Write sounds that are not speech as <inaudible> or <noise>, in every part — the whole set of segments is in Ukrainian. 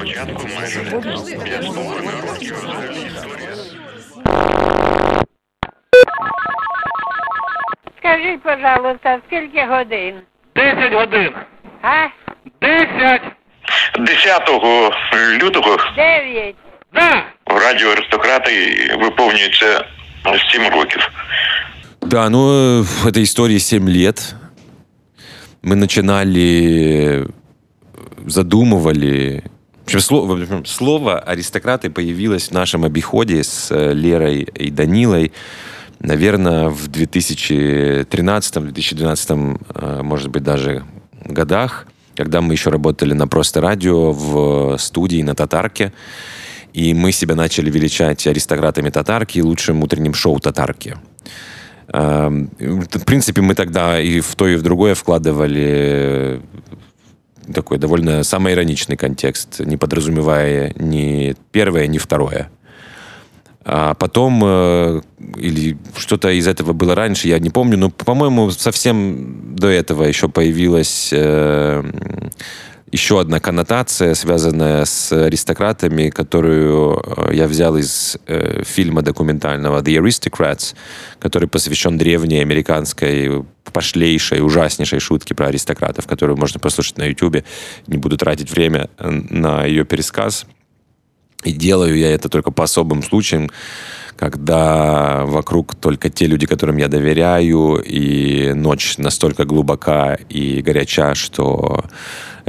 Спочатку майже п'ять з половиною років історія. Скажіть, пожалуйста, скільки годин? 10 годин. А? 10! 10 лютого Дев'ять. Да! в радіо аристократи виповнюється 7 років. Да, ну, э, этой истории 7 лет. Мы начинали, задумывали... В общем, слово, в общем, слово «аристократы» появилось в нашем обиходе с э, Лерой и Данилой, наверное, в 2013-2012, э, может быть, даже годах, когда мы еще работали на «Просто радио» в студии на Татарке. И мы себя начали величать аристократами Татарки и лучшим утренним шоу Татарки. Эм, В принципе, мы тогда и в то, и в другое вкладывали такой довольно самоироничный контекст, не подразумевая ни первое, ни второе. А потом, э, или что-то из этого было раньше, я не помню, но, по-моему, совсем до этого еще появилась э, еще одна коннотация, связанная с аристократами, которую э, я взял из э, фильма документального «The Aristocrats», который посвящен древней американской пошлейшей, ужаснейшей шутке про аристократов, которую можно послушать на YouTube. Не буду тратить время э, на ее пересказ. И делаю я это только по особым случаям, когда вокруг только те люди, которым я доверяю, и ночь настолько глубока и горяча, что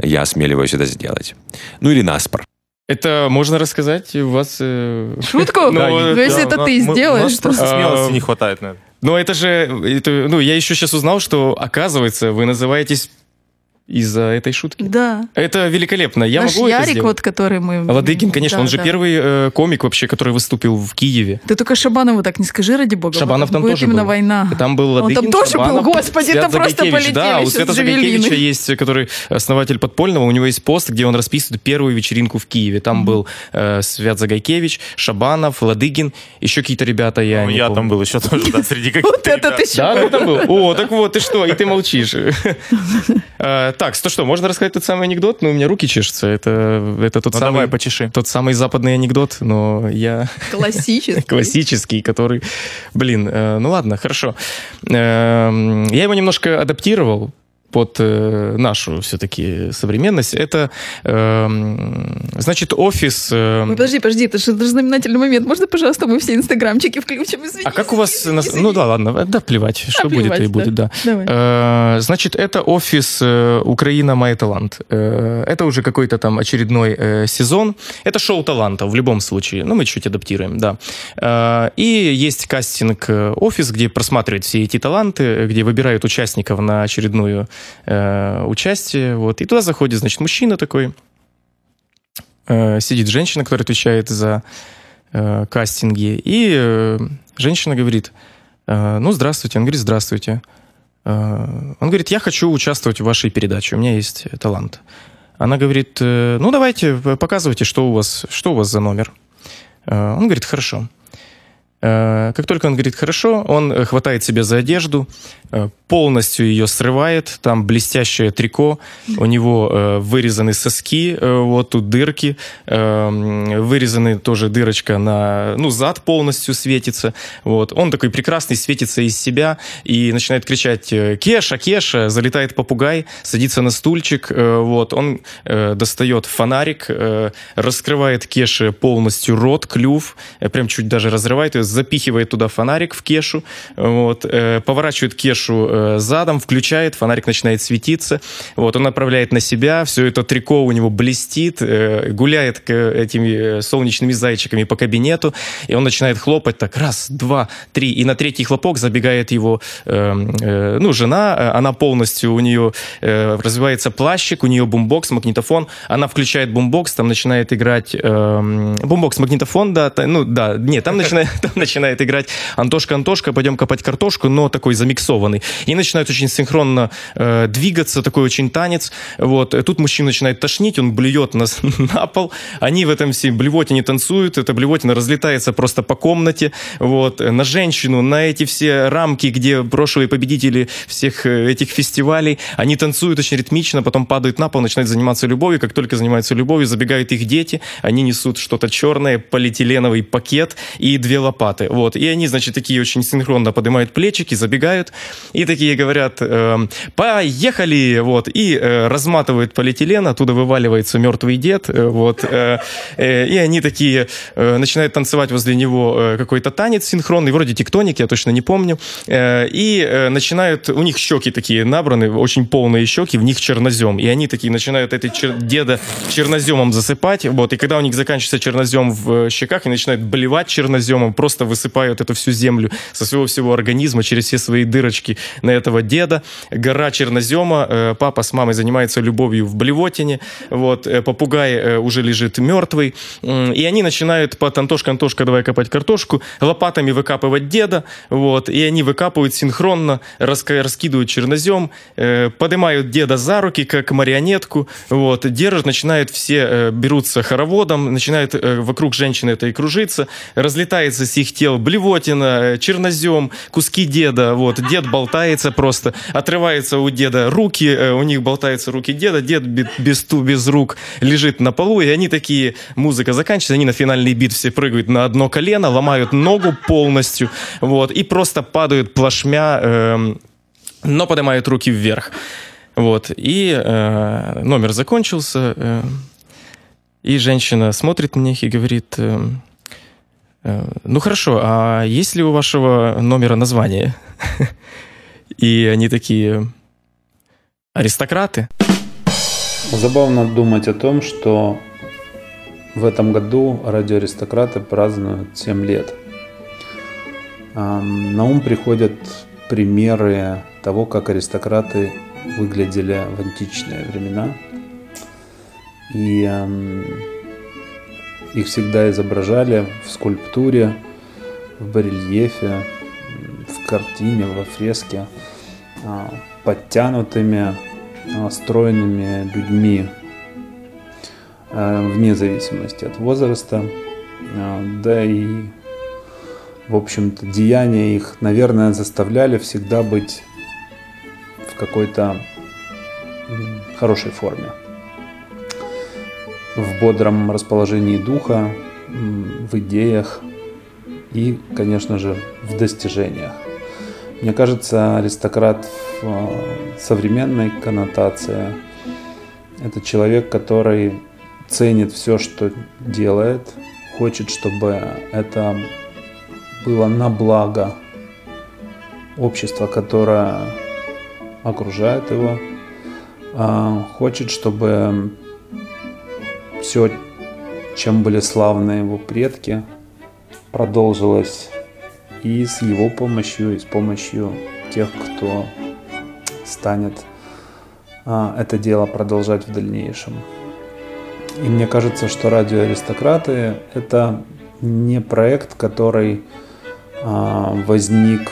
я осмеливаюсь это сделать. Ну или наспор. Это можно рассказать? У вас... э, Шутку? Ну, <laughs> Ну, да, если это ты мы- У сделаешь, нас то... просто смелости А, не хватает, наверное. Но это же... это, ну, я еще сейчас узнал, что, оказывается, вы называетесь из-за этой шутки. Да. Это великолепно. Я Наш могу это Ярик, сделать? вот, который мы... Ладыгин, конечно, Да, он же да. первый э, комик вообще, который выступил в Киеве. Ты только Шабанову так не скажи, ради бога. Шабанов вот там будет тоже именно был. война. Там был Он Ладыгин, там тоже был, Шабанов, господи, это Свят просто Загайкевич. полетели Да, у джавелины. Загайкевича есть, который основатель Подпольного, у него есть пост, где он расписывает первую вечеринку в Киеве. Там был э, Свят Загайкевич, Шабанов, Ладыгин, еще какие-то ребята, я Ну, не я помню. там был еще тоже, да, среди <laughs> Вот каких-то это ребят. ты еще... Да, ты там был? О, так вот, ты что, и ты молчишь. <laughs> Э, Так, то что, можно рассказать тот самый анекдот? Ну, у меня руки чешутся. Это, это тот Ну, самый... давай, почеши. Тот самый западный анекдот, но я Классический. <laughs> классический, который, блин, э, ну ладно, хорошо. Эм, Я его немножко адаптировал под э, нашу все-таки современность. Это, эм, значит, офис... э, Ой, подожди, подожди, это же знаменательный момент. Можно, пожалуйста, мы все инстаграмчики включим? Извини, а как у вас... извини, извини. Ну да, ладно, да, плевать, что будет, плевать, и да. будет, да. Давай. Э, Значит, это офис э, Украина Май Талант. Э, Это уже какой-то там очередной э, сезон. Это шоу талантов в любом случае. Ну, мы чуть адаптируем, да. Э, И есть кастинг-офис, где просматривают все эти таланты, где выбирают участников на очередную э, участие. Вот. И туда заходит, значит, мужчина такой, э, сидит женщина, которая отвечает за э, кастинги. И э, женщина говорит, ну, здравствуйте. Он говорит, здравствуйте. Он говорит, я хочу участвовать в вашей передаче, у меня есть талант. Она говорит, ну давайте, показывайте, что у вас, что у вас за номер. Он говорит, хорошо. Как только он говорит хорошо, он хватает себе за одежду, полностью ее срывает, там блестящее трико, у него э, вырезаны соски, э, вот тут дырки, э, вырезаны тоже дырочка на, ну, зад полностью светится, вот. Он такой прекрасный, светится из себя и начинает кричать э, «Кеша, Кеша!» Залетает попугай, садится на стульчик, э, вот. Он э, достает фонарик, э, раскрывает Кеше полностью рот, клюв, э, прям чуть даже разрывает ее, запихивает туда фонарик в Кешу, вот. э, Поворачивает Кешу э, задом, включает, фонарик начинает светиться, вот. Он направляет на себя, все это трико у него блестит, э, гуляет к этими э, солнечными зайчиками по кабинету, и он начинает хлопать так раз, два, три, и на третий хлопок забегает его, э, э, ну, жена, она полностью, у нее развивается плащик, у нее бумбокс, магнитофон, она включает бумбокс, там начинает играть, э, бумбокс, магнитофон, да, ну, да, нет, там начинает, <laughs> там начинает играть Антошка, Антошка, пойдем копать картошку, но такой замиксованный. И начинают очень синхронно э, двигаться, такой очень танец. Вот. Тут мужчина начинает тошнить, он блюет на, <laughs> на пол. Они в этом все блевотине танцуют, эта блевотина разлетается просто по комнате. Вот. На женщину, на эти все рамки, где прошлые победители всех э, этих фестивалей, они танцуют очень ритмично, потом падают на пол, начинают заниматься любовью. Как только занимаются любовью, забегают их дети, они несут что-то черное, полиэтиленовый пакет и две лопаты. Вот. И они, значит, такие очень синхронно поднимают плечики, забегают и такие говорят, э, поехали, вот, и э, разматывают полиэтилен, оттуда вываливается мертвый дед, э, вот, и они такие начинают танцевать возле него какой-то танец синхронный, вроде тектоник, я точно не помню, и начинают, у них щеки такие набраны, очень полные щеки, в них чернозем, и они такие начинают этой чер- деда черноземом засыпать, вот, и когда у них заканчивается чернозем в щеках, они начинают болевать черноземом, просто высыпают эту всю землю со своего всего организма через все свои дырочки на этого деда. Гора чернозема, э, папа с мамой занимается любовью в блевотине, вот, э, попугай э, уже лежит мертвый, и они начинают под Антошка, Антошка, давай копать картошку, лопатами выкапывать деда, вот, и они выкапывают синхронно, раскидывают чернозем, поднимают деда за руки, как марионетку, вот, держат, начинают все, берутся хороводом, начинают вокруг женщины этой кружиться, разлетается с их тел блевотина, чернозем, куски деда, вот, дед болтается просто, отрывается у деда руки, э, у них болтаются руки деда, дед без ту, без рук лежит на полу, и они такие, музыка заканчивается, они на финальный бит все прыгают на одно колено, ломают ногу полностью, вот, и просто падают плашмя, э, но поднимают руки вверх. Вот, и э, номер закончился, э, и женщина смотрит на них и говорит, э, ну хорошо, а есть ли у вашего номера название? <laughs> И они такие, аристократы. Забавно думать о том, что в этом году радиоаристократы празднуют 7 лет. На ум приходят примеры того, как аристократы выглядели в античные времена. И их всегда изображали в скульптуре, в барельефе, в картине, во фреске а, подтянутыми, а, стройными людьми а, вне зависимости от возраста. Да и, в общем-то, деяния их, наверное, заставляли всегда быть в какой-то хорошей форме в бодром расположении духа, в идеях и, конечно же, в достижениях. Мне кажется, аристократ в э, современной коннотации – это человек, который ценит все, что делает, хочет, чтобы это было на благо общества, которое окружает его, а хочет, чтобы все, чем были славны его предки, продолжилось и с его помощью, и с помощью тех, кто станет а, это дело продолжать в дальнейшем. И мне кажется, что радиоаристократы – это не проект, который а, возник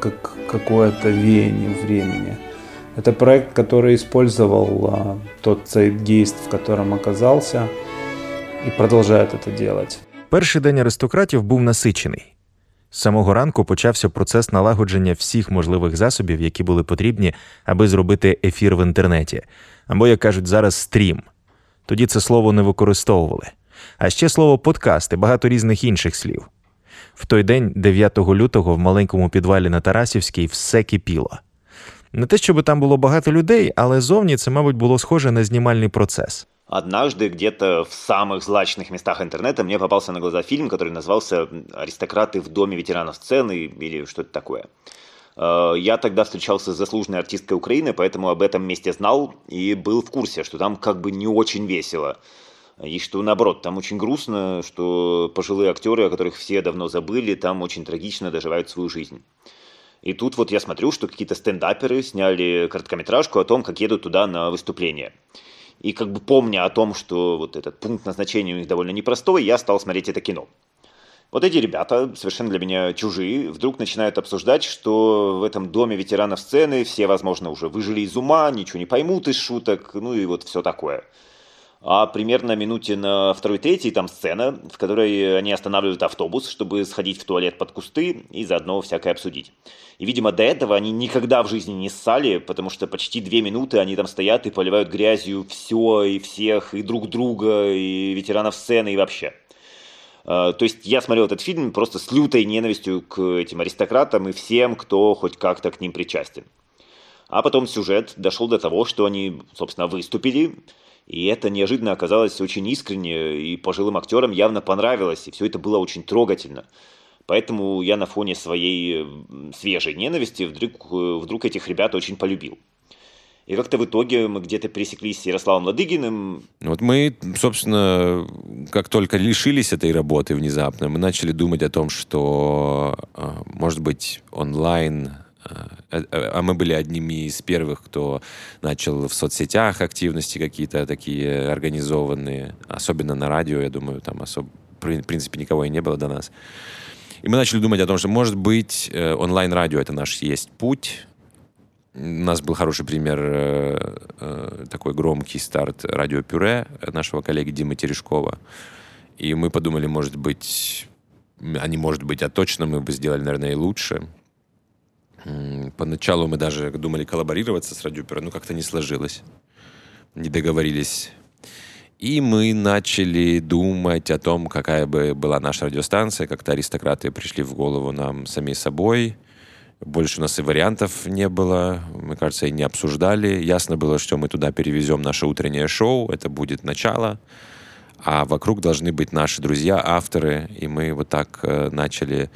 как какое-то веяние времени – это проект, который использовал тот цейтгейст, в котором оказался, і продовжує це делать. Перший день аристократів був насичений. З самого ранку почався процес налагодження всіх можливих засобів, які були потрібні, аби зробити ефір в інтернеті, або, як кажуть, зараз стрім. Тоді це слово не використовували. А ще слово подкаст і багато різних інших слів. В той день, 9 лютого, в маленькому підвалі на Тарасівській, все кипіло. Не те, щоб там було багато людей, але зовні це, мабуть, було схоже на знімальний процесс. Однажды где-то в самых злачных местах интернета мне попался на глаза фильм, который назывался «Аристократы в доме ветеранов сцены» или что-то такое. Э, я тогда встречался с заслуженной артисткой Украины, поэтому об этом месте знал и был в курсе, что там как бы не очень весело. И что наоборот, там очень грустно, что пожилые актеры, о которых все давно забыли, там очень трагично доживают свою жизнь. И тут вот я смотрю, что какие-то стендаперы сняли короткометражку о том, как едут туда на выступление. И как бы помня о том, что вот этот пункт назначения у них довольно непростой, я стал смотреть это кино. Вот эти ребята, совершенно для меня чужие, вдруг начинают обсуждать, что в этом доме ветеранов сцены все, возможно, уже выжили из ума, ничего не поймут из шуток, ну и вот все такое. А примерно минуте на второй-третьей там сцена, в которой они останавливают автобус, чтобы сходить в туалет под кусты и заодно всякое обсудить. И, видимо, до этого они никогда в жизни не ссали, потому что почти две минуты они там стоят и поливают грязью все и всех, и друг друга, и ветеранов сцены, и вообще. А, то есть я смотрел этот фильм просто с лютой ненавистью к этим аристократам и всем, кто хоть как-то к ним причастен. А потом сюжет дошел до того, что они, собственно, выступили, и это неожиданно оказалось очень искренне, и пожилым актерам явно понравилось, и все это было очень трогательно. Поэтому я на фоне своей свежей ненависти вдруг, вдруг этих ребят очень полюбил. И как-то в итоге мы где-то пересеклись с Ярославом Ладыгиным. Вот мы, собственно, как только лишились этой работы внезапно, мы начали думать о том, что, а, может быть, онлайн э, э, а мы были одними из первых, кто начал в соцсетях активности какие-то такие организованные, особенно на радио, я думаю, там особо, в принципе, никого и не было до нас. И мы начали думать о том, что, может быть, э, онлайн-радио — это наш есть путь, у нас был хороший пример, э, э, такой громкий старт радио Пюре нашего коллеги Димы Терешкова. И мы подумали, может быть, а не может быть, а точно мы бы сделали, наверное, и лучше. Поначалу мы даже думали коллаборироваться с Пюре, но как-то не сложилось. Не договорились. И мы начали думать о том, какая бы была наша радиостанция. Как-то аристократы пришли в голову нам сами собой – больше у нас и вариантов не было. Мы, кажется, и не обсуждали. Ясно было, что мы туда перевезем наше утреннее шоу. Это будет начало. А вокруг должны быть наши друзья, авторы. И мы вот так э, начали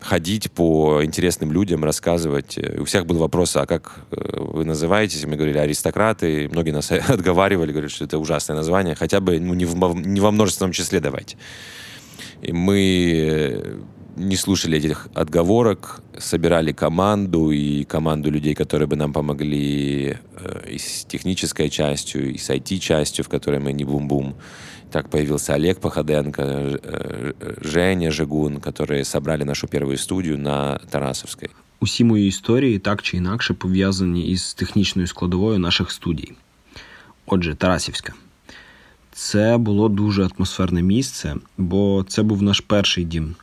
ходить по интересным людям, рассказывать. У всех был вопрос, а как э, вы называетесь? Мы говорили, аристократы. И многие нас <laughs> отговаривали, говорят, что это ужасное название. Хотя бы ну, не, в, не во множественном числе давайте. И мы не слушали этих отговорок, собирали команду и команду людей, которые бы нам помогли э, и с технической частью, и с IT-частью, в которой мы не бум-бум. Так появился Олег Походенко, э, э, Женя Жигун, которые собрали нашу первую студію на Тарасовській. Усі мої історії так чи інакше пов'язані із технічною складовою наших студій. Отже, Тарасівська. Це було дуже атмосферне місце, бо це був наш перший дім.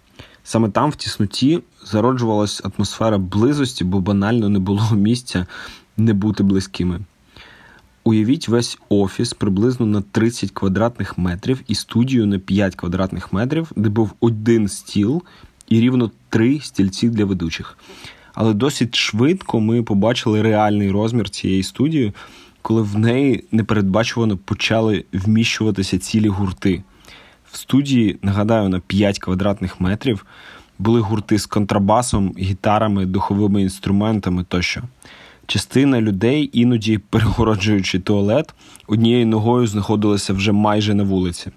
Саме там, в тісноті, зароджувалась атмосфера близості, бо банально не було місця не бути близькими. Уявіть весь офіс приблизно на 30 квадратних метрів і студію на 5 квадратних метрів, де був один стіл і рівно три стільці для ведучих. Але досить швидко ми побачили реальний розмір цієї студії, коли в неї непередбачувано почали вміщуватися цілі гурти. В студії, нагадаю, на 5 квадратних метрів були гурти з контрабасом, гітарами, духовими інструментами тощо. Частина людей, іноді перегороджуючи туалет, однією ногою знаходилася вже майже на вулиці.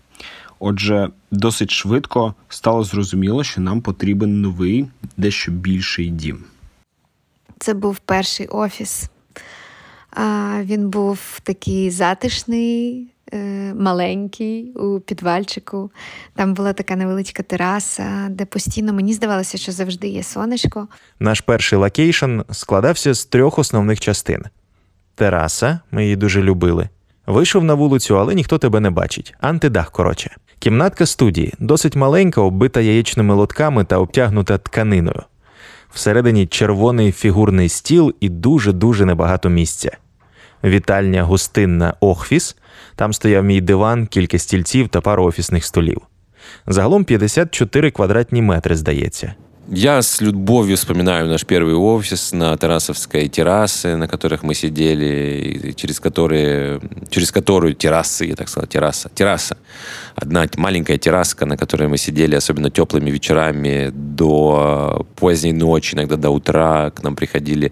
Отже, досить швидко стало зрозуміло, що нам потрібен новий, дещо більший дім. Це був перший офіс. Він був такий затишний, маленький у підвальчику. Там була така невеличка тераса, де постійно мені здавалося, що завжди є сонечко. Наш перший location складався з трьох основних частин: тераса, ми її дуже любили. Вийшов на вулицю, але ніхто тебе не бачить. Антидах, коротше. Кімнатка студії досить маленька, оббита яєчними лотками та обтягнута тканиною. Всередині червоний фігурний стіл і дуже-дуже небагато місця. Вітальня гостинна Охфіс, там стояв мій диван, кілька стільців та пару офісних столів. Загалом 54 квадратні метри, здається. Я с любовью вспоминаю наш первый офис на Тарасовской террасе, на которых мы сидели, через, которые, через которую террасы, я так сказал, терраса, терраса. Одна маленькая терраска, на которой мы сидели, особенно теплыми вечерами, до поздней ночи, иногда до утра к нам приходили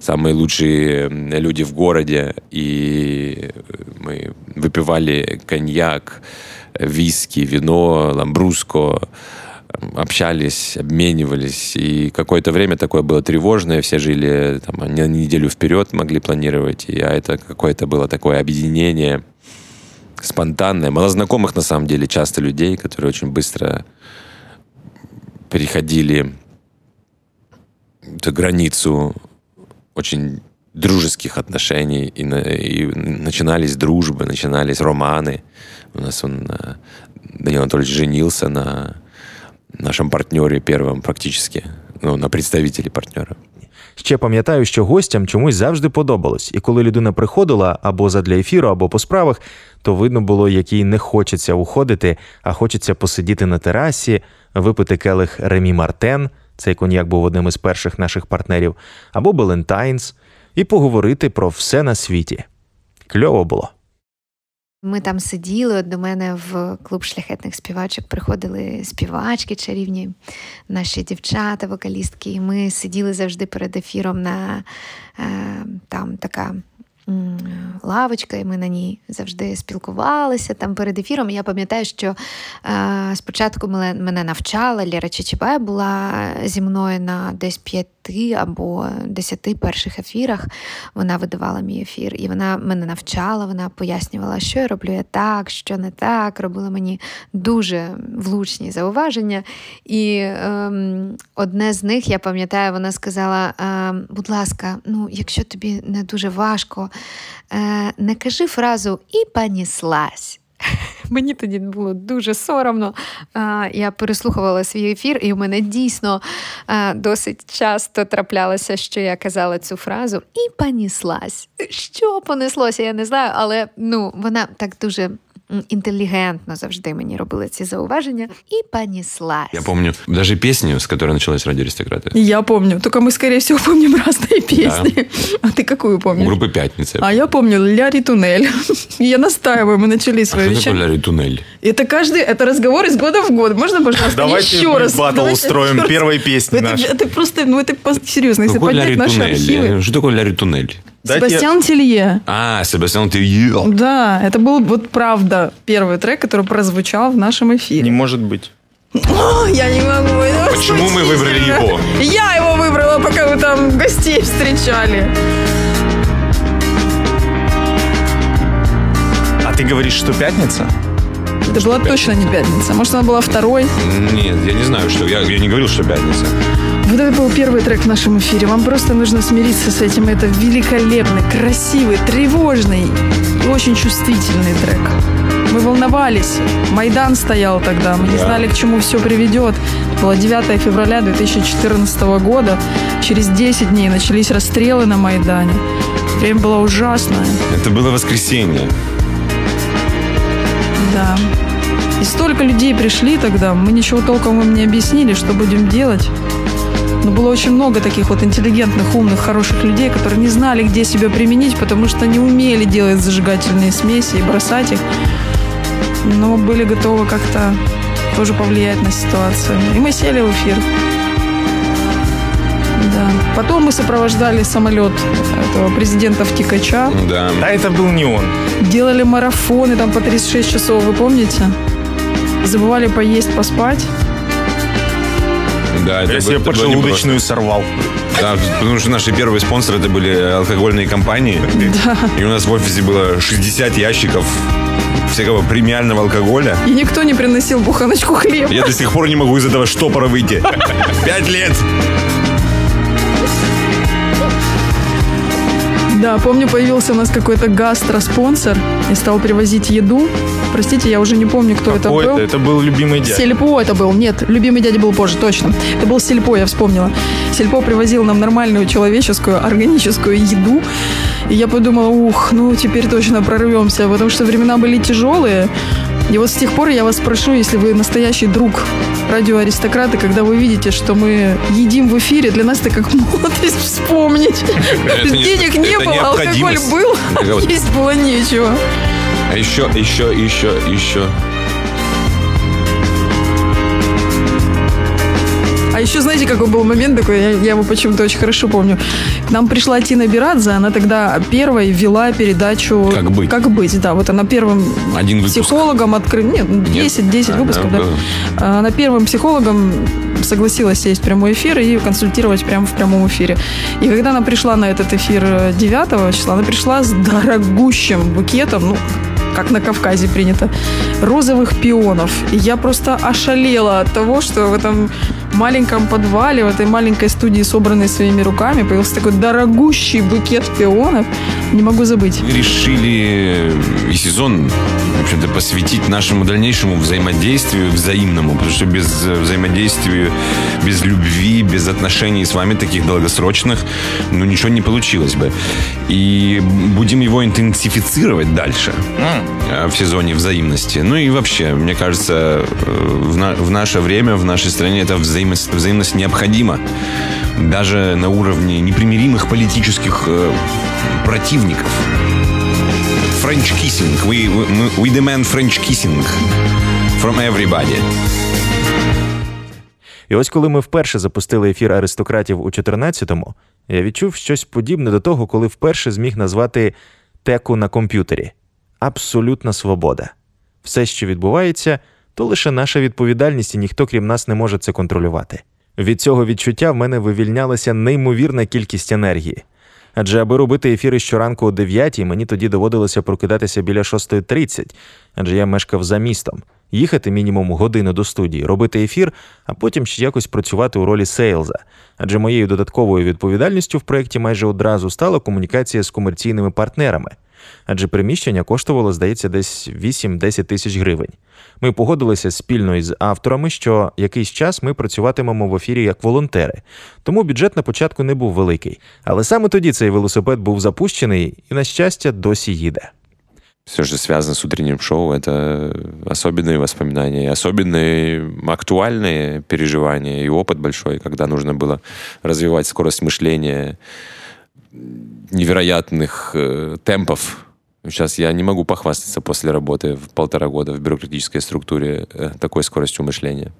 самые лучшие люди в городе, и мы выпивали коньяк, виски, вино, ламбруско, общались, обменивались. И какое-то время такое было тревожное, все жили там, на неделю вперед, могли планировать, и, а это какое-то было такое объединение, спонтанная. Мало знакомых, на самом деле, часто людей, которые очень быстро переходили эту границу очень дружеских отношений, и, и начинались дружбы, начинались романы. У нас он, э, Данил Анатольевич, женился на нашем партнері первом практически, ну, на представителі партнера. Ще пам'ятаю, що гостям чомусь завжди подобалось, і коли людина приходила або задля ефіру, або по справах, то видно було, як їй не хочеться уходити, а хочеться посидіти на терасі, випити келих Ремі Мартен, цей коньяк був одним із перших наших партнерів, або Балентайнс, і поговорити про все на світі. Кльово було. Ми там сиділи. От до мене в клуб шляхетних співачок приходили співачки чарівні, наші дівчата, вокалістки. І ми сиділи завжди перед ефіром на е, там така лавочка, і ми на ній завжди спілкувалися там перед ефіром. Я пам'ятаю, що е, спочатку мене навчала Ліра Чечебай була зі мною на десь п'яти або десяти перших ефірах. Вона видавала мій ефір, і вона мене навчала, вона пояснювала, що я роблю я так, що не так. Робила мені дуже влучні зауваження. І е, одне з них, я пам'ятаю, вона сказала: е, будь ласка, ну, якщо тобі не дуже важко, не кажи фразу і паніслась. <laughs> Мені тоді було дуже соромно. Я переслухувала свій ефір, і у мене дійсно досить часто траплялося, що я казала цю фразу і паніслась. Що понеслося, я не знаю, але ну, вона так дуже интеллигентно завжди мені робили ці зауваження и понеслась. Я помню даже песню, с которой началась «Радио Аристократы». Я помню, только мы, скорее всего, помним разные песни. Да. А ты какую помнишь? Группы «Пятница». А я помню «La Ritournelle». Я настаиваю, мы начали свое а что такое «La Ritournelle»? Это каждый, это разговор из года в год. Можно, пожалуйста, Давайте еще раз? батл устроим первой песни это, нашей. Это просто, ну это серьезно, если поднять наши архивы. Что такое «La Ritournelle»? Себастьян Телье. А, Себастьян Телье. Да, это был вот правда первый трек, который прозвучал в нашем эфире. Не может быть. О, <laughs> я не могу. Почему мы выбрали его? Я его выбрала, пока вы там гостей встречали. А ты говоришь, что пятница? Это была точно не пятница. Может, она была второй? Нет, я не знаю, что. Я, я не говорил, что пятница. Вот это был первый трек в нашем эфире. Вам просто нужно смириться с этим. Это великолепный, красивый, тревожный и очень чувствительный трек. Мы волновались. Майдан стоял тогда. Мы не знали, к чему все приведет. Было 9 февраля 2014 года. Через 10 дней начались расстрелы на Майдане. Время было ужасное. Это было воскресенье. Да. И столько людей пришли тогда, мы ничего толком им не объяснили, что будем делать. Но было очень много таких вот интеллигентных, умных, хороших людей, которые не знали, где себя применить, потому что не умели делать зажигательные смеси и бросать их. Но были готовы как-то тоже повлиять на ситуацию. И мы сели в эфир. Да. Потом мы сопровождали самолет этого президента в Тикача. Да. А это был не он. Делали марафоны там по 36 часов, вы помните? Забывали поесть, поспать. Да, это Я себе поджелудочную сорвал. Да, потому что наши первые спонсоры это были алкогольные компании. Да. И у нас в офисе было 60 ящиков всякого премиального алкоголя. И никто не приносил буханочку хлеба. Я до сих пор не могу из этого штопора выйти. <laughs> Пять лет! Да, помню, появился у нас какой-то гастроспонсор и стал привозить еду. Простите, я уже не помню, кто это был. Это был любимый дядя. Сельпо это был. Нет, любимый дядя был позже, точно. Это был Сельпо, я вспомнила. Сельпо привозил нам нормальную человеческую, органическую еду. И я подумала, ух, ну теперь точно прорвемся, потому что времена были тяжелые. И вот с тех пор я вас прошу, если вы настоящий друг радиоаристократы, когда вы видите, что мы едим в эфире, для нас это как <laughs> молодость вспомнить. Денег не было, алкоголь был, <laughs> есть было нечего. А еще, еще, еще, еще. А еще, знаете, какой был момент такой, я, я его почему-то очень хорошо помню. К нам пришла Тина Бирадзе, она тогда первой вела передачу «Как быть». «Как быть», да. Вот она первым Один выпуск. психологом открыла, нет, 10, 10 А, выпусков, да, да. да. Она первым психологом согласилась сесть в прямой эфир и консультировать прямо в прямом эфире. И когда она пришла на этот эфир 9 числа, она пришла с дорогущим букетом, ну, как на Кавказе принято, розовых пионов. Я просто ошалела от того, что в этом маленьком подвале, в этой маленькой студии, собранной своими руками, появился такой дорогущий букет пионов. Не могу забыть. Мы решили и сезон, в общем-то, посвятить нашему дальнейшему взаимодействию взаимному, потому что без взаимодействия, без любви, без отношений с вами таких долгосрочных, ну, ничего не получилось бы. И будем его интенсифицировать дальше э, в сезоне взаимности. Ну и вообще, мне кажется, э, в, на- в наше время, в нашей стране эта взаимность, взаимность необходима. Даже на уровне непримиримых политических э, противников. French kissing. We, we, we demand French kissing from everybody. І ось коли ми вперше запустили ефір аристократів у 14-му, я відчув щось подібне до того, коли вперше зміг назвати теку на комп'ютері. Абсолютна свобода. Все, що відбувається, то лише наша відповідальність, і ніхто крім нас не може це контролювати. Від цього відчуття в мене вивільнялася неймовірна кількість енергії. Адже аби робити ефіри щоранку о 9 мені тоді доводилося прокидатися біля 6.30, адже я мешкав за містом, їхати мінімум годину до студії, робити ефір, а потім ще якось працювати у ролі сейлза. Адже моєю додатковою відповідальністю в проєкті майже одразу стала комунікація з комерційними партнерами Адже приміщення коштувало, здається, десь 8-10 тисяч гривень. Ми погодилися спільно із авторами, що якийсь час ми працюватимемо в ефірі як волонтери, тому бюджет на початку не був великий. Але саме тоді цей велосипед був запущений і, на щастя, досі їде. Все же связано с утренним шоу. Это особенные воспоминания, особенные актуальные переживания и опыт большой, когда нужно было развивать скорость мышления невероятных э, темпов. Сейчас я не могу похвастаться после работы в полтора года в бюрократической структуре э, такой скоростью мышления.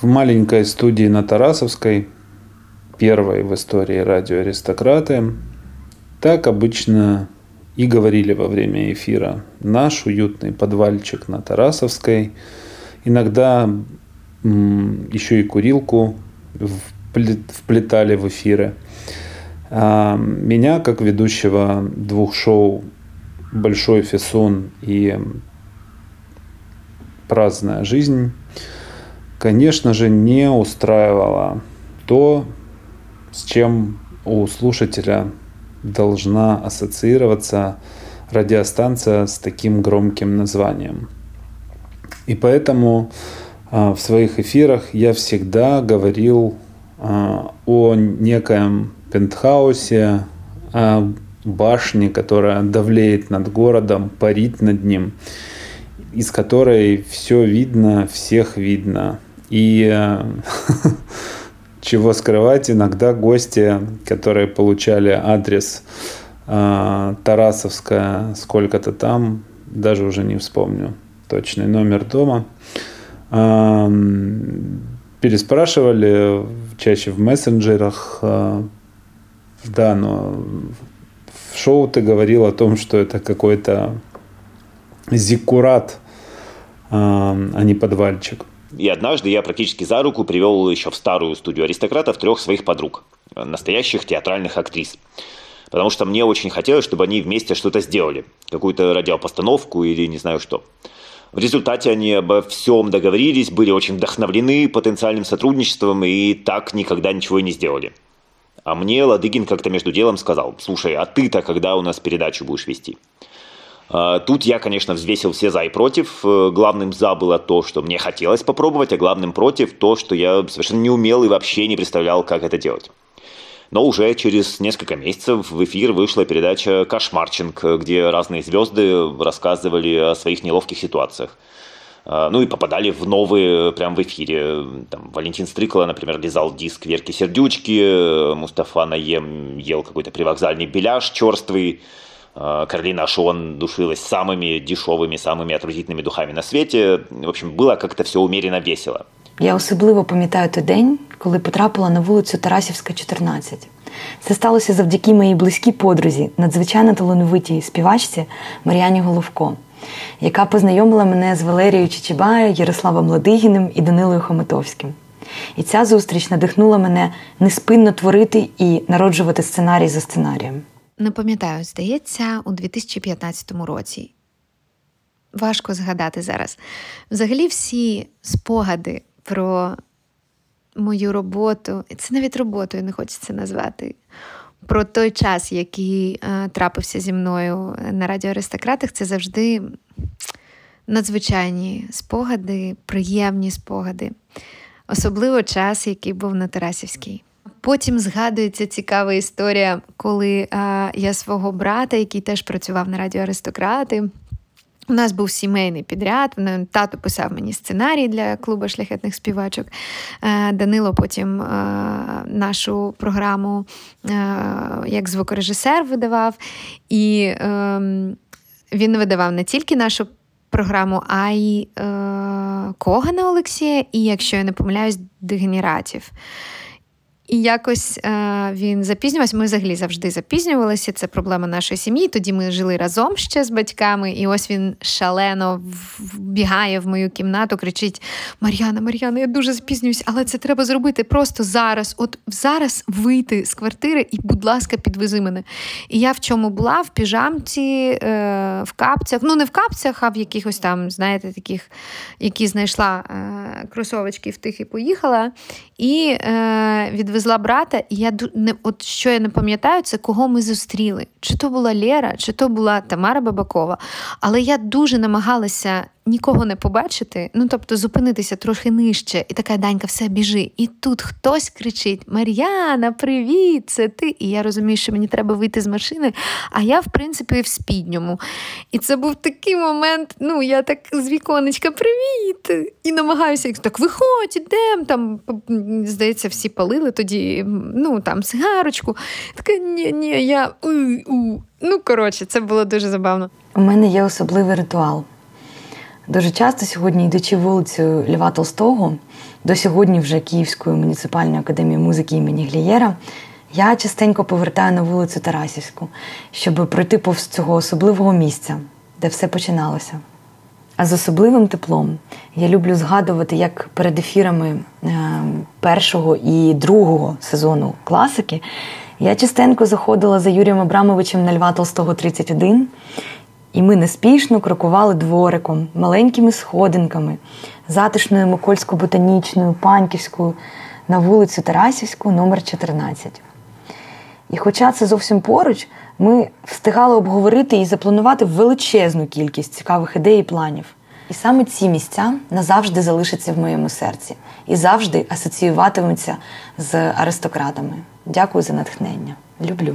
В маленькой студии на Тарасовской, первой в истории радио «Аристократы», так обычно и говорили во время эфира. Наш уютный подвальчик на Тарасовской. Иногда еще и курилку впле- вплетали в эфиры. А меня, как ведущего двух шоу «Большой Фессон» и «Праздная жизнь», конечно же, не устраивало то, с чем у слушателя должна ассоциироваться радиостанция с таким громким названием. И поэтому а, в своих эфирах я всегда говорил а, о некоем пентхаусе, о башне, которая давлеет над городом, парит над ним, из которой все видно, всех видно. И э, <laughs> чего скрывать, иногда гости, которые получали адрес э, Тарасовская, сколько-то там, даже уже не вспомню точный номер дома, э, переспрашивали чаще в мессенджерах, э, да, но в шоу ты говорил о том, что это какой-то зиккурат, э, а не подвальчик. И однажды я практически за руку привел еще в старую студию аристократов трех своих подруг, э, настоящих театральных актрис. Потому что мне очень хотелось, чтобы они вместе что-то сделали. Какую-то радиопостановку или не знаю что. В результате они обо всем договорились, были очень вдохновлены потенциальным сотрудничеством и так никогда ничего и не сделали. А мне Ладыгин как-то между делом сказал, слушай, а ты-то когда у нас передачу будешь вести? А, Тут я, конечно, взвесил все за и против. Э, Главным за было то, что мне хотелось попробовать, а главным против то, что я совершенно не умел и вообще не представлял, как это делать. Но уже через несколько месяцев в эфир вышла передача «Кошмарчинг», где разные звезды рассказывали о своих неловких ситуациях. А, Ну и попадали в новые прям в эфире. Там Валентин Стрыкало, например, лизал диск Верки Сердючки, Мустафа Наем ел какой-то привокзальный беляш черствый, Каролина Ашон душилась самыми дешевыми, самыми отвратительными духами на свете. В общем, было как-то все умеренно весело. Я особливо пам'ятаю той день, коли потрапила на вулицю Тарасівська, 14. Це сталося завдяки моїй близькій подрузі, надзвичайно талановитій співачці Мар'яні Головко, яка познайомила мене з Валерією Чичибаєю, Ярославом Ладигіним і Данилою Хомитовським. І ця зустріч надихнула мене неспинно творити і народжувати сценарій за сценарієм. Не пам'ятаю, здається, у 2015 році. Важко згадати зараз. Взагалі, всі спогади про мою роботу, і це навіть роботою не хочеться назвати. Про той час, який е, трапився зі мною на радіо Аристократах, це завжди надзвичайні спогади, приємні спогади, особливо час, який був на Тарасівській. Потім згадується цікава історія, коли а, я свого брата, який теж працював на радіо Аристократи. У нас був сімейний підряд. Тато писав мені сценарій для клубу шляхетних співачок. Е, Данило потім е, нашу програму е, як звукорежисер видавав. І ем, він видавав не тільки нашу програму, а й Когана Олексія, і, якщо я не помиляюсь, дегенератів. І якось е, він запізнювався. Ми взагалі завжди запізнювалися. Це проблема нашої сім'ї. Тоді ми жили разом ще з батьками, і ось він шалено вбігає в мою кімнату, кричить: Мар'яна, Мар'яна, я дуже запізнююсь, але це треба зробити просто зараз. От зараз вийти з квартири і, будь ласка, підвези мене. І я в чому була? В піжамці, е, в капцях. Ну, не в капцях, а в якихось там, знаєте, таких, які знайшла е, кросовочки в тих і поїхала. І е, відвезла брата, і я не, от що я не пам'ятаю, це кого ми зустріли. Чи то була Лера, чи то була Тамара Бабакова. Але я дуже намагалася нікого не побачити, ну тобто зупинитися трохи нижче, і така Данька, все біжи. І тут хтось кричить: Мар'яна, привіт! Це ти. І я розумію, що мені треба вийти з машини, а я, в принципі, в спідньому. І це був такий момент. Ну, я так з віконечка, привіт! І намагаюся так, виходь, ідем. Там, здається, всі палили тоді, ну там сигарочку. Така ні, ні, я у. Ну, коротше, це було дуже забавно. У мене є особливий ритуал. Дуже часто сьогодні, йдучи вулицею Льва Толстого, до сьогодні вже Київської муніципальної академії музики імені Глієра, я частенько повертаю на вулицю Тарасівську, щоб пройти повз цього особливого місця, де все починалося. А з особливим теплом я люблю згадувати, як перед ефірами е, першого і другого сезону класики я частенько заходила за Юрієм Абрамовичем на Льва Толстого 31, і ми неспішно крокували двориком, маленькими сходинками, затишною Микольсько-ботанічною, Панківською на вулицю Тарасівську, номер 14. І хоча це зовсім поруч, ми встигали обговорити і запланувати величезну кількість цікавих ідей і планів. І саме ці місця назавжди залишаться в моєму серці і завжди асоціюватимуться з аристократами. Дякую за натхнення. Люблю.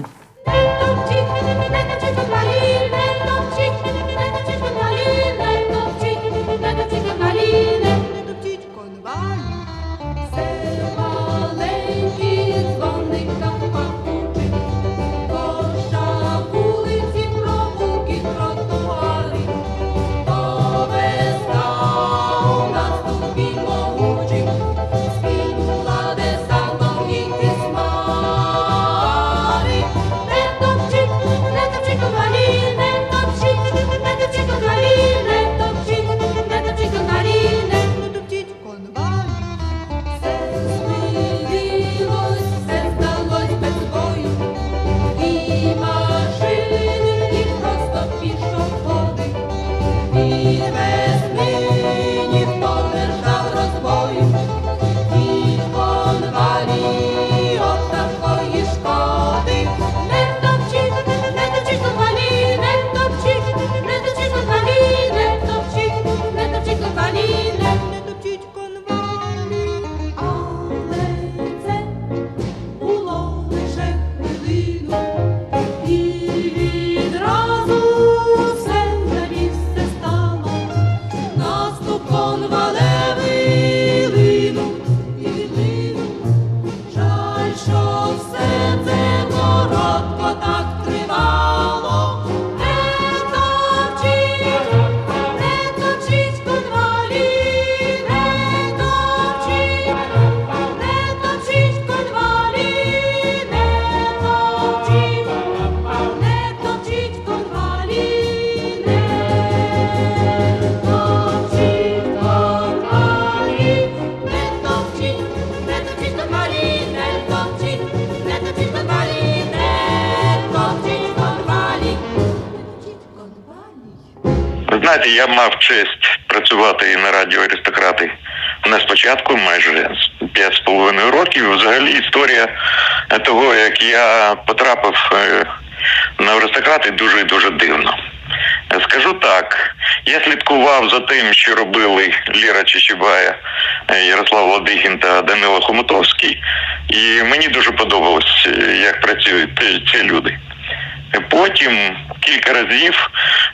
Я мав честь працювати і на радіо аристократи не спочатку, майже п'ять з половиною років. Взагалі історія того, як я потрапив е, на аристократи, дуже дуже дивно. Скажу так, я слідкував за тим, що робили Ліра Чечебая, е, Ярослав Ладигін та Данило Хомутовський, і мені дуже подобалось, е, як працюють е, ці люди. Потім кілька разів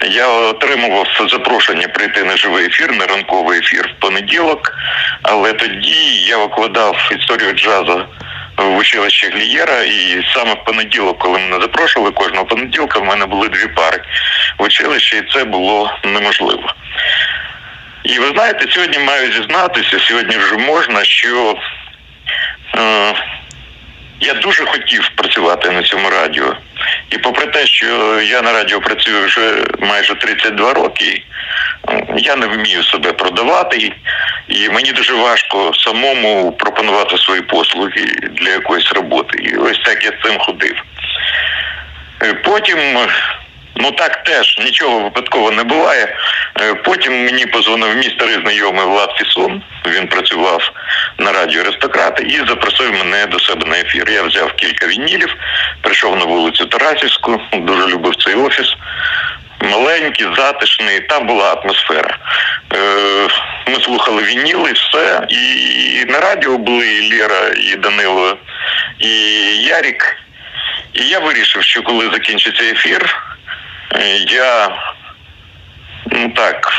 я отримував запрошення прийти на живий ефір, на ранковий ефір в понеділок, але тоді я викладав історію джазу в училищі Глієра, і саме в понеділок, коли мене запрошували, кожного понеділка в мене були дві пари в училищі, і це було неможливо. І ви знаєте, сьогодні маю зізнатися, сьогодні вже можна, що е, я дуже хотів працювати на цьому радіо. І попри те, що я на радіо працюю вже майже 32 роки, я не вмію себе продавати, і мені дуже важко самому пропонувати свої послуги для якоїсь роботи. І ось так я з цим ходив. Е, Потім, ну так теж нічого випадково не буває. Е, Потім мені позвонив мій старий знайомий Влад Фісон. Він працював на радіо Аристократи і запросив мене до себе на ефір. Я взяв кілька вінілів, прийшов на вулицю Тарасівську, дуже любив цей офіс. Маленький, затишний, там була атмосфера. Е, Ми слухали вініли, все. І на радіо були і Лера, і Данило, і Ярік. І я вирішив, що коли закінчиться ефір, я ну так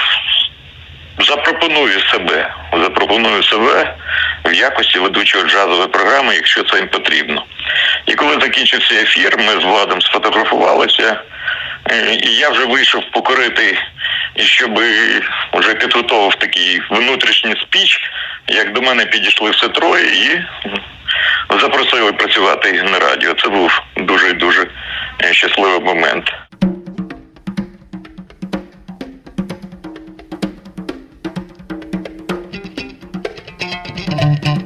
запропоную себе. Запропоную себе в якості ведучого джазової програми, якщо це їм потрібно. І коли закінчився ефір, ми з Владом сфотографувалися, е, і я вже вийшов покорити щоб вже підготував такий внутрішній спіч, як до мене підійшли все троє і запросили працювати на радіо. Це був дуже дуже е, щасливий момент. Thank you.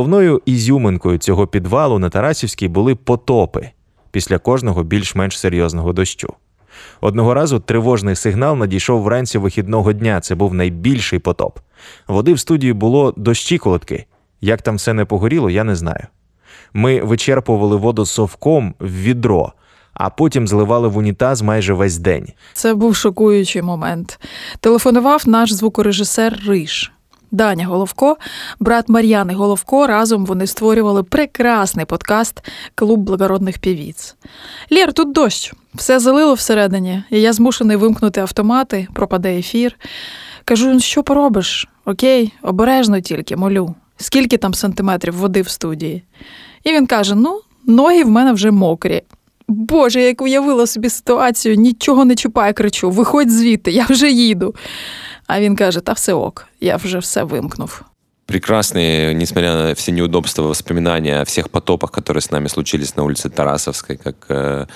Головною ізюминкою цього підвалу на Тарасівській були потопи після кожного більш-менш серйозного дощу. Одного разу тривожний сигнал надійшов вранці вихідного дня. Це був найбільший потоп. Води в студії було до щиколотки. Як там все не погоріло, я не знаю. Ми вичерпували воду совком в відро, а потім зливали в унітаз майже весь день. Це був шокуючий момент. Телефонував наш звукорежисер Риш. Даня Головко, брат Мар'яни Головко. Разом вони створювали прекрасний подкаст Клуб благородних півіць. Лєр, тут дощ. Все залило всередині, і я змушений вимкнути автомати, пропаде ефір. Кажу, «Ну, що поробиш? Окей, обережно тільки, молю. Скільки там сантиметрів води в студії? І він каже: Ну, ноги в мене вже мокрі. Боже, як уявила собі ситуацію, нічого не чіпай, кричу, виходь звідти, я вже їду. А він каже: та все ок, я вже все вимкнув. прекрасные, несмотря на все неудобства, воспоминания о всех потопах, которые с нами случились на улице Тарасовской, как э,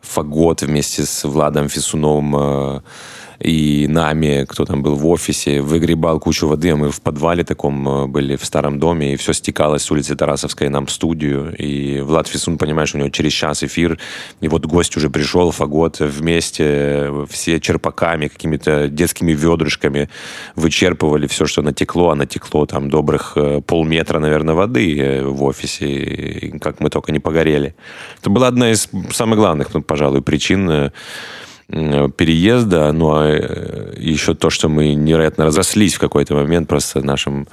Фагот вместе с Владом Фисуновым э, и нами, кто там был в офисе, выгребал кучу воды, а мы в подвале таком э, были, в старом доме, и все стекалось с улицы Тарасовской нам в студию. И Влад Фисун, понимаешь, у него через час эфир, и вот гость уже пришел, Фагот, вместе, э, все черпаками, какими-то детскими ведрышками вычерпывали все, что натекло, а натекло там добрых э, полметра, наверное, воды в офисе, и как мы только не погорели. Это была одна из самых главных, ну, пожалуй, причин переезда, ну а э, еще то, что мы невероятно разрослись в какой-то момент просто нашим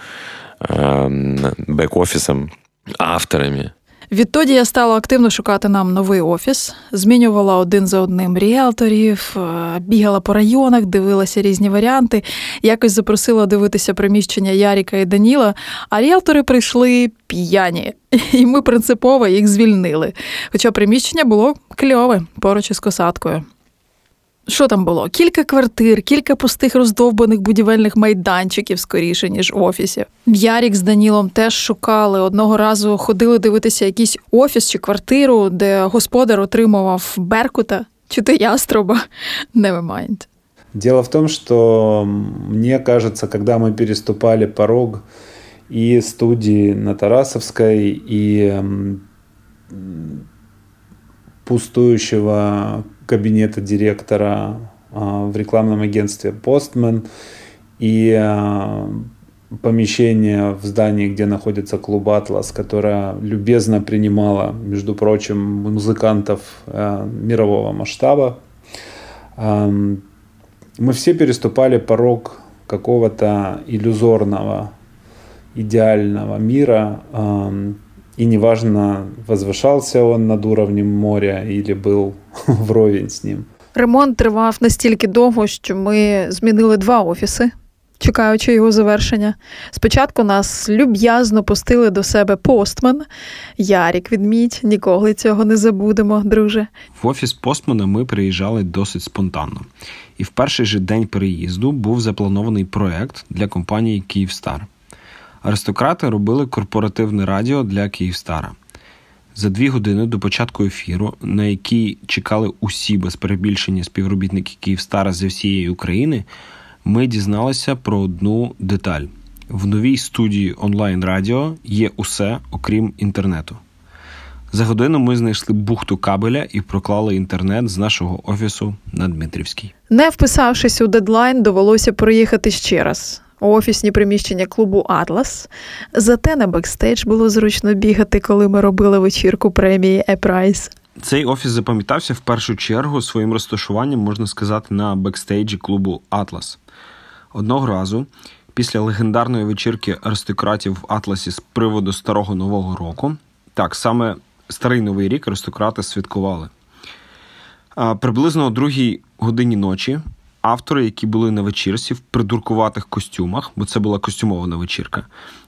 эм, бэк-офисом, авторами. Відтоді я стала активно шукати нам новий офіс, змінювала один за одним ріелторів, е, бігала по районах, дивилася різні варіанти. Якось запросила дивитися приміщення Яріка і Даніла, а ріелтори прийшли п'яні, <laughs> і ми принципово їх звільнили. Хоча приміщення було кльове поруч із косаткою. Що там було? Кілька квартир, кілька пустих роздовбаних будівельних майданчиків скоріше, ніж офісів. Ярік з Данілом теж шукали. Одного разу ходили дивитися якийсь офіс чи квартиру, де господар отримував Беркута чи то яструба. <laughs> Never mind. Дело в том, что мне кажется, когда мы переступали порог и студии на Тарасовской, и пустующего кабинета директора а, в рекламном агентстве Postman и а, помещение в здании, где находится клуб «Атлас», которое любезно принимало, между прочим, музыкантов а, мирового масштаба. Мы все переступали порог какого-то иллюзорного, идеального мира, и неважно, возвышался он над уровнем моря или был <laughs> вровень с ним. Ремонт тривав настільки довго, що ми змінили два офіси, чекаючи його завершення. Спочатку нас люб'язно пустили до себе постмен. Ярік відмідь, ніколи цього не забудемо, друже. В офіс Постмана ми приїжджали досить спонтанно. І в перший же день переїзду був запланований проект для компанії Київстар. Аристократи робили корпоративне радіо для Київстара. За дві години до початку ефіру, на який чекали усі без перебільшення співробітники Київстара зі всієї України, ми дізналися про одну деталь: в новій студії онлайн радіо є усе, окрім інтернету. За годину ми знайшли бухту кабеля і проклали інтернет з нашого офісу на Дмитрівській. Не вписавшись у дедлайн, довелося проїхати ще раз. Офісні приміщення клубу Атлас. Зате на бекстейдж було зручно бігати, коли ми робили вечірку премії E-Prize. Цей офіс запам'ятався в першу чергу своїм розташуванням, можна сказати, на бекстейджі клубу Атлас. Одного разу, після легендарної вечірки аристократів в Атласі з приводу старого нового року, так саме старий новий рік аристократи святкували. Приблизно о другій годині ночі автори, які були на вечірці в придуркуватих костюмах, бо це була костюмована вечірка,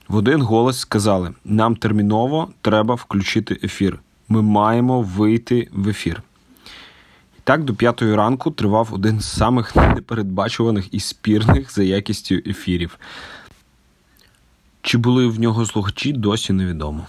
в один голос сказали: нам терміново треба включити ефір. Ми маємо вийти в ефір. І так до п'ятої ранку тривав один з самих непередбачуваних і спірних за якістю ефірів. Чи були в нього слухачі, досі невідомо.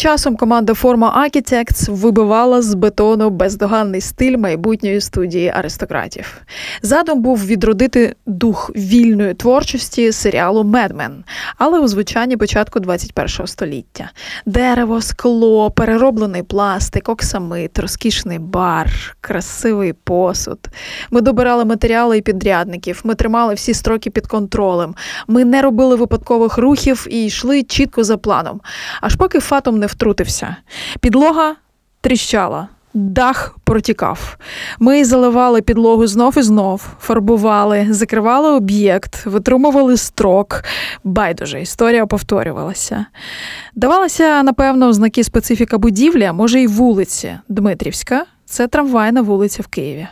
Часом команда Forma Architects вибивала з бетону бездоганний стиль майбутньої студії аристократів. Задум був відродити дух вільної творчості серіалу Медмен, але у звучанні початку 21 століття. Дерево, скло, перероблений пластик, оксамит, розкішний бар, красивий посуд. Ми добирали матеріали і підрядників, ми тримали всі строки під контролем. Ми не робили випадкових рухів і йшли чітко за планом. Аж поки фатом не втрутився. Підлога тріщала. Дах протікав. Ми заливали підлогу знов і знов, фарбували, закривали об'єкт, витримували строк. Байдуже, історія повторювалася. Давалася, напевно, знаки специфіка будівлі, а може й вулиці. Дмитрівська це трамвайна вулиця в Києві.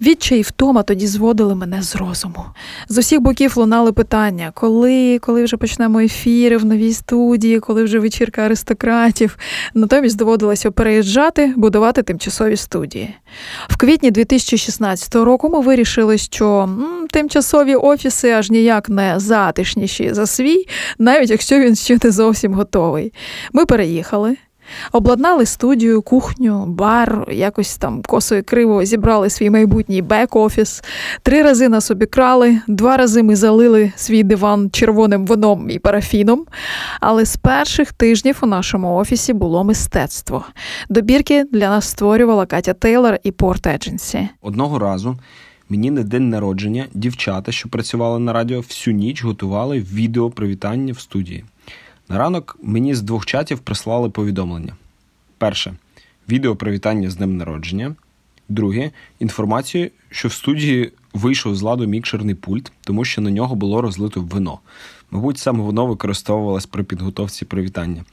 Відчай і втома тоді зводили мене з розуму. З усіх боків лунали питання: коли, коли вже почнемо ефіри в новій студії, коли вже вечірка аристократів. Натомість доводилося переїжджати, будувати тимчасові студії. В квітні 2016 року ми вирішили, що м, тимчасові офіси аж ніяк не затишніші за свій, навіть якщо він ще не зовсім готовий. Ми переїхали. Обладнали студію, кухню, бар, якось там косо і криво зібрали свій майбутній бек-офіс. Три рази нас обікрали, два рази ми залили свій диван червоним вином і парафіном. Але з перших тижнів у нашому офісі було мистецтво. Добірки для нас створювала Катя Тейлор і Порт Едженсі. Одного разу мені на день народження дівчата, що працювали на радіо, всю ніч готували відео привітання в студії. На ранок мені з двох чатів прислали повідомлення. Перше відео привітання з днем народження. Друге інформацію, що в студії вийшов з ладу мікшерний пульт, тому що на нього було розлито вино. Мабуть, саме воно використовувалось при підготовці привітання.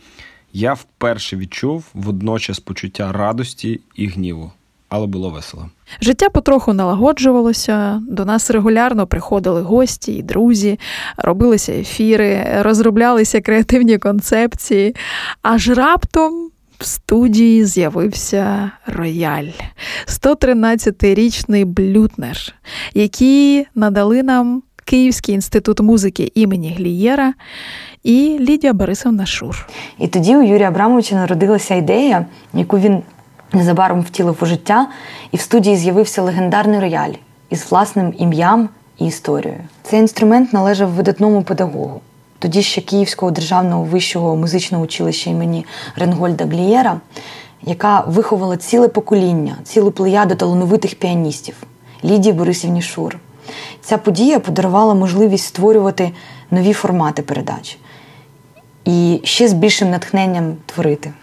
Я вперше відчув водночас почуття радості і гніву, але було весело. Життя потроху налагоджувалося, до нас регулярно приходили гості і друзі, робилися ефіри, розроблялися креативні концепції. Аж раптом в студії з'явився рояль, 113-річний блютнер, які надали нам Київський інститут музики імені Глієра і Лідія Борисовна Шур. І тоді у Юрія Абрамовича народилася ідея, яку він незабаром втілив у життя, і в студії з'явився легендарний рояль із власним ім'ям і історією. Цей інструмент належав видатному педагогу. Тоді ще Київського державного вищого музичного училища імені Ренгольда Глієра, яка виховала ціле покоління, цілу плеяду талановитих піаністів Лідії Борисівні Шур. Ця подія подарувала можливість створювати нові формати передач і ще з більшим натхненням творити.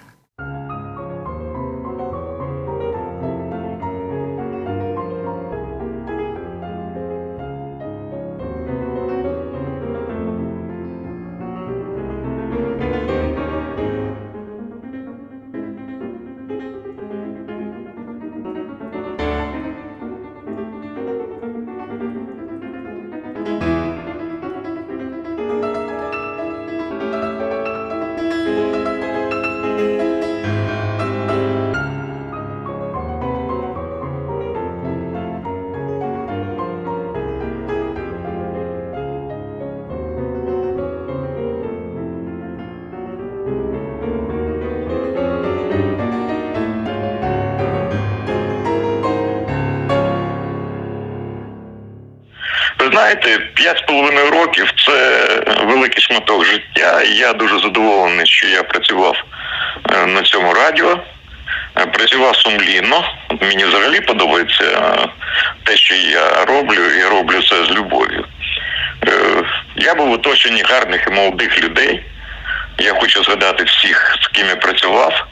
З ким я працював.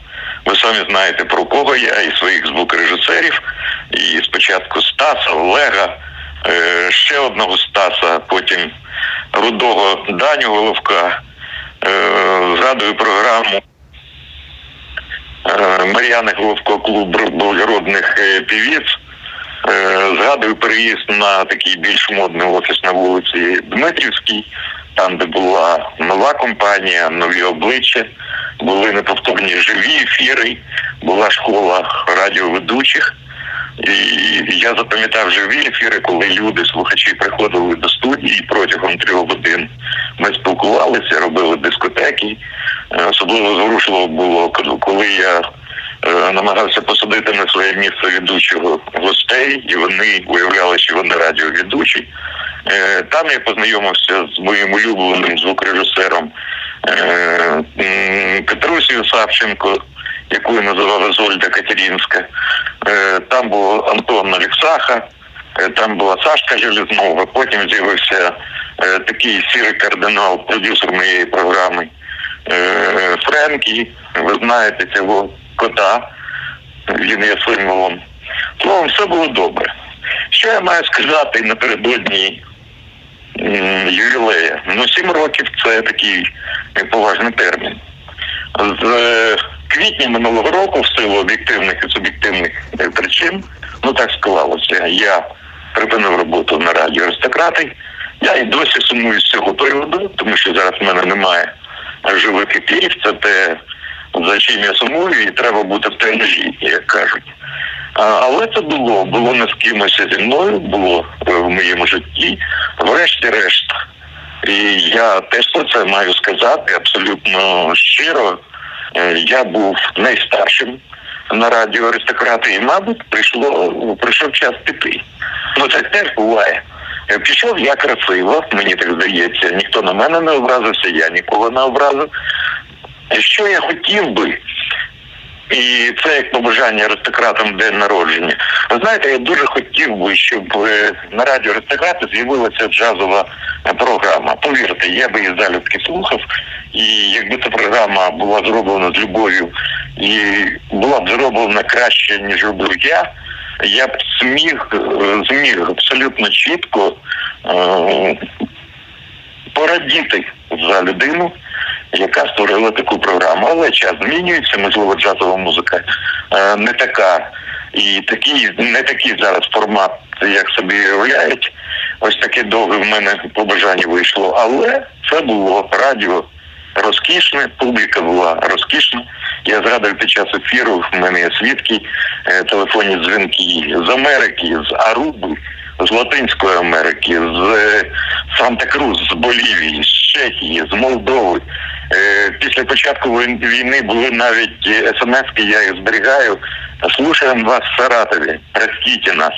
Ви самі знаєте про кого я і своїх звукорежисерів. І спочатку Стаса, Олега, е, ще одного Стаса, потім рудого Даню Головка. Е, Згадую програму е, Мар'яни Головко, клуб благородних півіць. Згадую переїзд на такий більш модний офіс на вулиці Дмитрівській, там, де була нова компанія, нові обличчя, були неповторні живі ефіри, була школа радіоведучих. І я запам'ятав живі ефіри, коли люди, слухачі, приходили до студії протягом трьох годин. Ми спілкувалися, робили дискотеки. Е, Особливо зворушливо було, коли я намагався посадити на своє місце ведучого гостей, і вони уявляли, що вони радіоведучі. Е, Там я познайомився з моїм улюбленим звукорежисером е, Петрусію Савченко, яку я називав Зольда Катерінська. Е, Там був Антон Олексаха, е, там була Сашка Железнова, потім з'явився е, такий сірий кардинал, продюсер моєї програми е, Френкі. Ви знаєте цього кота, він є символом. Словом, все було добре. Що я маю сказати напередодні ювілея? Ну, сім років це такий поважний термін. З е, квітня минулого року, в силу об'єктивних і суб'єктивних е, причин, ну так склалося. Я припинив роботу на радіо Аристократи. Я і досі сумую з цього приводу, тому що зараз в мене немає живих ефірів. Це те, за чим я сумую, і треба бути в тенежі, як кажуть. Але це було, було не з кимось зі мною, було е, в моєму житті, врешті-решт. І я теж про це маю сказати абсолютно щиро. Е, Я був найстаршим на радіо аристократи, і, мабуть, прийшло прийшов час піти. Ну це теж буває. Е, Пішов я красиво, мені так здається. Ніхто на мене не образився, я нікого не образив. Що я хотів би, і це як побажання аристократам день народження. Ви знаєте, я дуже хотів би, щоб е, на радіо аристократи з'явилася джазова програма. Повірте, я би її залюбки слухав, і якби ця програма була зроблена з любов'ю і була б зроблена краще, ніж роблю я, я б зміг, е, зміг абсолютно чітко е, порадіти за людину, яка створила таку програму. Але час змінюється, можливо, джазова музика е, не така. І такий, не такий зараз формат, як собі уявляють. Ось таке довге в мене побажання вийшло. Але це було радіо розкішне, публіка була розкішна. Я згадую під час ефіру, в мене є свідки, е, телефонні дзвінки з Америки, з Аруби, з Латинської Америки, з е, Санта-Крус, з Болівії, з Чехії, з Молдови. Е, Після початку війни були навіть е, смс-ки, я їх зберігаю. Слушаємо вас в Саратові, простіть нас.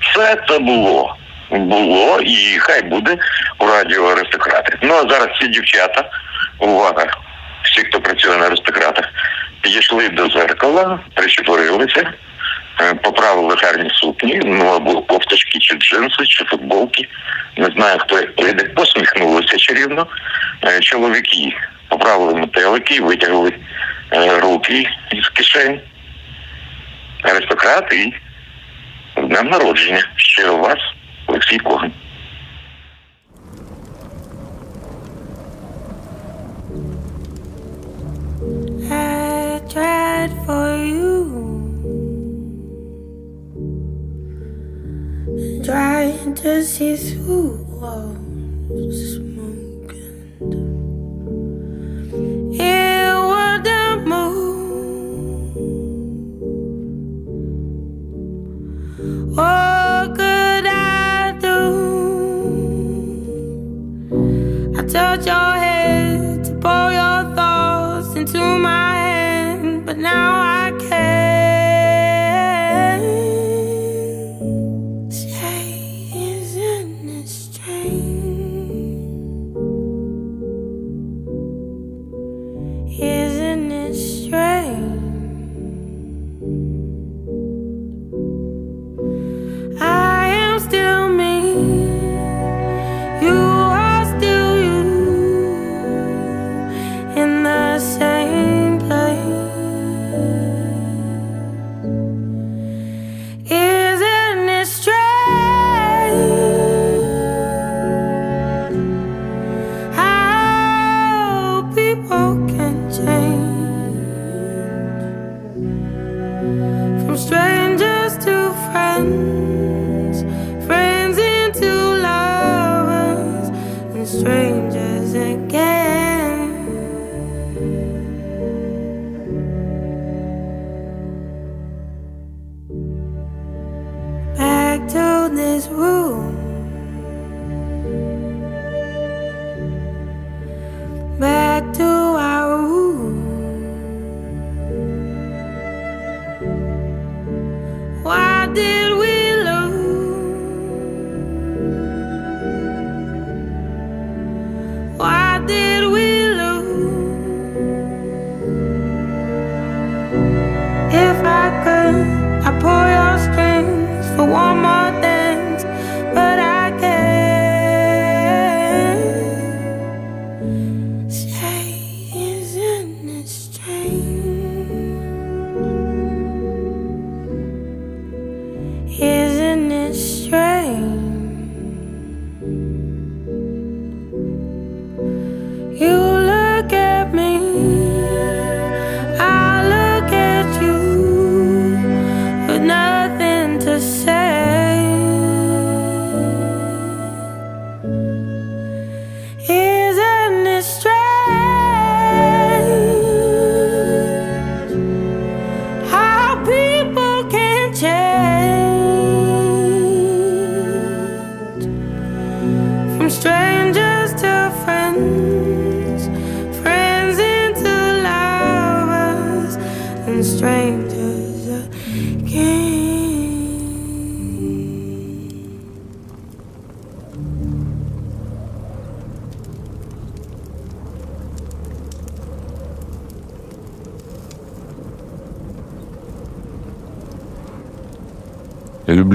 Все це було. Було і хай буде у радіо аристократи. Ну а зараз ці дівчата, увага, всі, хто працює на аристократах, підійшли до зеркала, причепурилися, е, поправили гарні сукні, ну або кофточки, чи джинси, чи футболки. Не знаю, хто як прийде, посміхнулися чарівно. Чоловіки поправили метелики, витягли е, руки із кишень. Аристократи з днем народження. Щиро вас, Олексій Коган. Trying to see through walls move. Oh.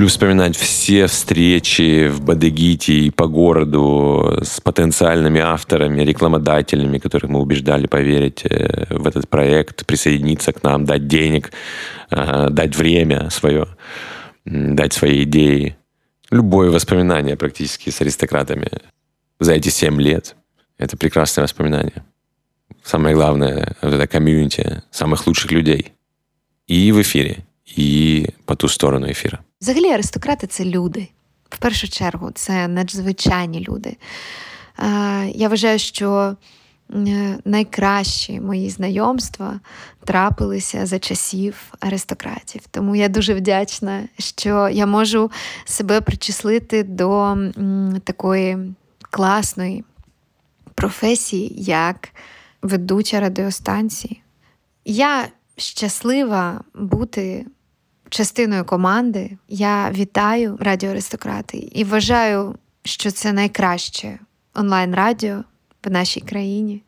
Люблю вспоминать все встречи в Бадегите и по городу с потенциальными авторами, рекламодателями, которых мы убеждали поверить э, в этот проект, присоединиться к нам, дать денег, э, дать время свое, дать свои идеи. Любое воспоминание практически с аристократами за эти семь лет — это прекрасное воспоминание. Самое главное — вот это комьюнити самых лучших людей. И в эфире, і по ту сторону ефіра. Взагалі, аристократи це люди. В першу чергу, це надзвичайні люди. Я вважаю, що найкращі мої знайомства трапилися за часів аристократів. Тому я дуже вдячна, що я можу себе причислити до такої класної професії, як ведуча радіостанції. Я щаслива бути частиною команди. Я вітаю Радіо Аристократи і вважаю, що це найкраще онлайн-радіо в нашій країні.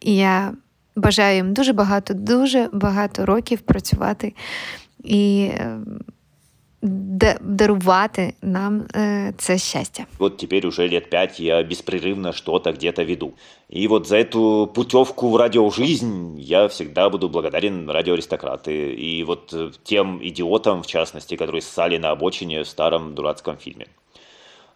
І я бажаю їм дуже багато, дуже багато років працювати і дарувати нам це счастье. Вот теперь уже лет пять я беспрерывно что-то где-то веду. И вот за эту путевку в радиожизнь я всегда буду благодарен радиоаристократы. И вот э, тем идиотам, в частности, которые ссали на обочине в старом дурацком фильме.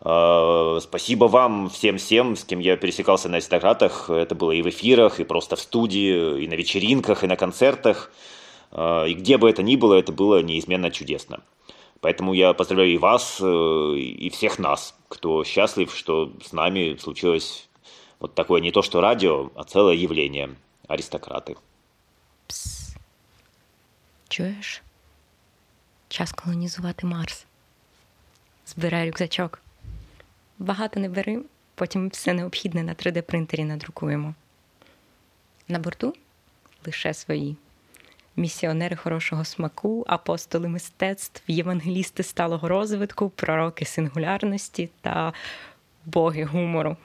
А, спасибо вам всем-всем, с кем я пересекался на аристократах. Это было и в эфирах, и просто в студии, и на вечеринках, и на концертах. А, и где бы это ни было, это было неизменно чудесно. Поэтому я поздравляю и вас, э, и всех нас, кто счастлив, что с нами случилось вот такое не то что радио, а целое явление – аристократи. Пс. Чуєш? Час колонізувати Марс. Збирай рюкзачок. Багато не бери, потім все необхідне на 3D-принтері надрукуємо. На борту лише свої місіонери хорошого смаку, апостоли мистецтв, євангелісти сталого розвитку, пророки сингулярності та боги гумору.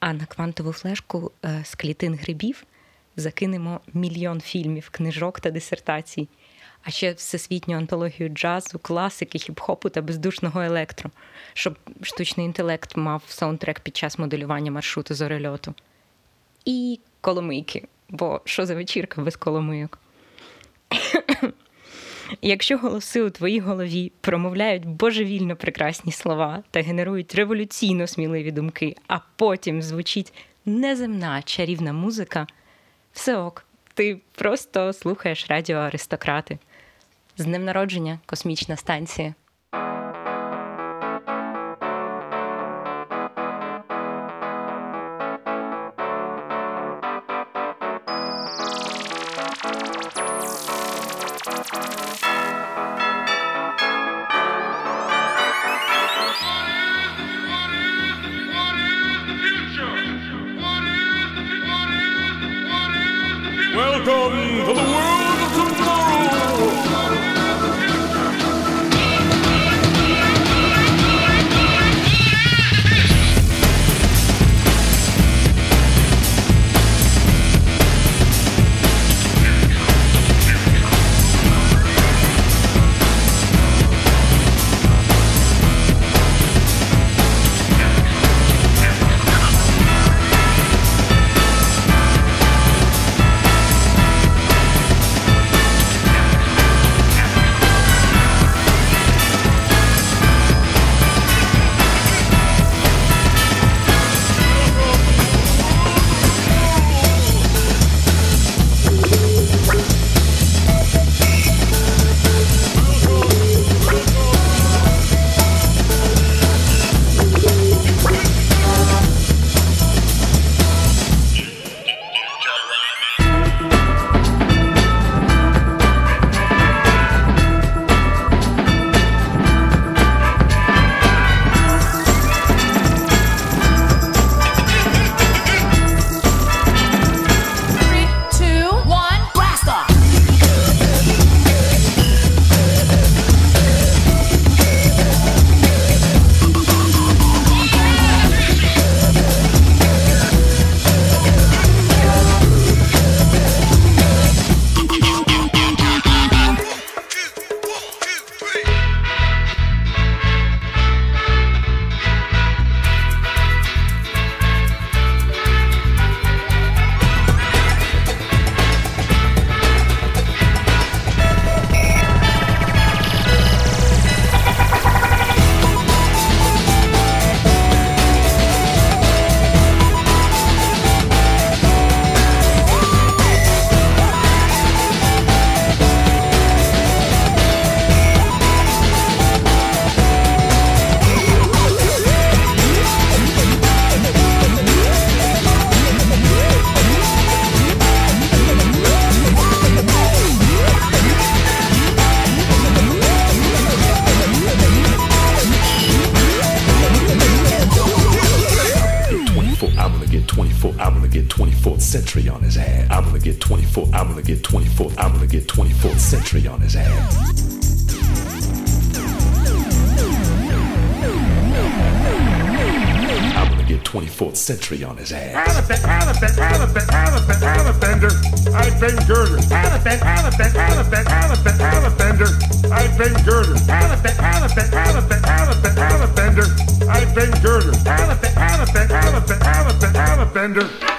А на квантову флешку е, з клітин грибів закинемо мільйон фільмів, книжок та дисертацій, а ще всесвітню антологію джазу, класики, хіп-хопу та бездушного електро, щоб штучний інтелект мав саундтрек під час моделювання маршруту зорельоту. І коломийки, бо що за вечірка без коломийок? Якщо голоси у твоїй голові промовляють божевільно прекрасні слова та генерують революційно сміливі думки, а потім звучить неземна чарівна музика, все ок, ти просто слухаєш радіо аристократи. З днем народження, космічна станція. I'm gonna get 24th century on his ass. I'm gonna get 24th. I'm gonna get 24th. I'm gonna get 24th century on his ass. 24th century on his ass. I girder. I girder. I girder.